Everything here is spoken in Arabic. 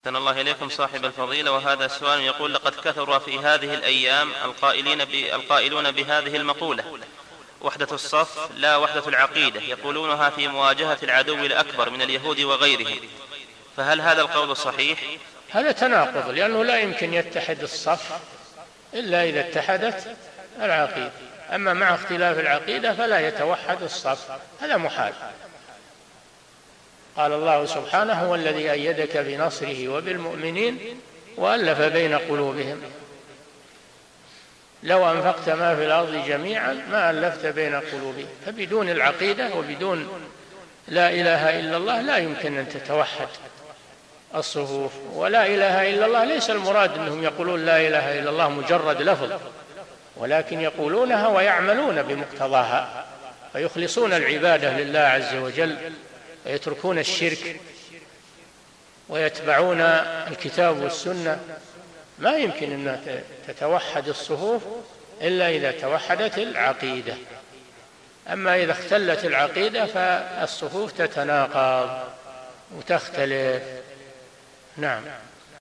أحسن الله إليكم صاحب الفضيلة وهذا سؤال يقول لقد كثر في هذه الأيام القائلين القائلون بهذه المقولة وحدة الصف لا وحدة العقيدة يقولونها في مواجهة العدو الأكبر من اليهود وغيرهم فهل هذا القول صحيح؟ هذا تناقض لأنه لا يمكن يتحد الصف إلا إذا اتحدت العقيدة أما مع اختلاف العقيدة فلا يتوحد الصف هذا محال قال الله سبحانه هو الذي أيدك بنصره وبالمؤمنين وألف بين قلوبهم. لو أنفقت ما في الأرض جميعا ما ألفت بين قلوبهم. فبدون العقيدة وبدون لا إله إلا الله لا يمكن أن تتوحد الصفوف. ولا إله إلا الله ليس المراد أنهم يقولون لا إله إلا الله مجرد لفظ ولكن يقولونها ويعملون بمقتضاها فيخلصون العبادة لله عز وجل. ويتركون الشرك ويتبعون الكتاب والسنة. ما يمكن أن تتوحد الصفوف إلا إذا توحدت العقيدة. أما إذا اختلت العقيدة فالصفوف تتناقض وتختلف. نعم.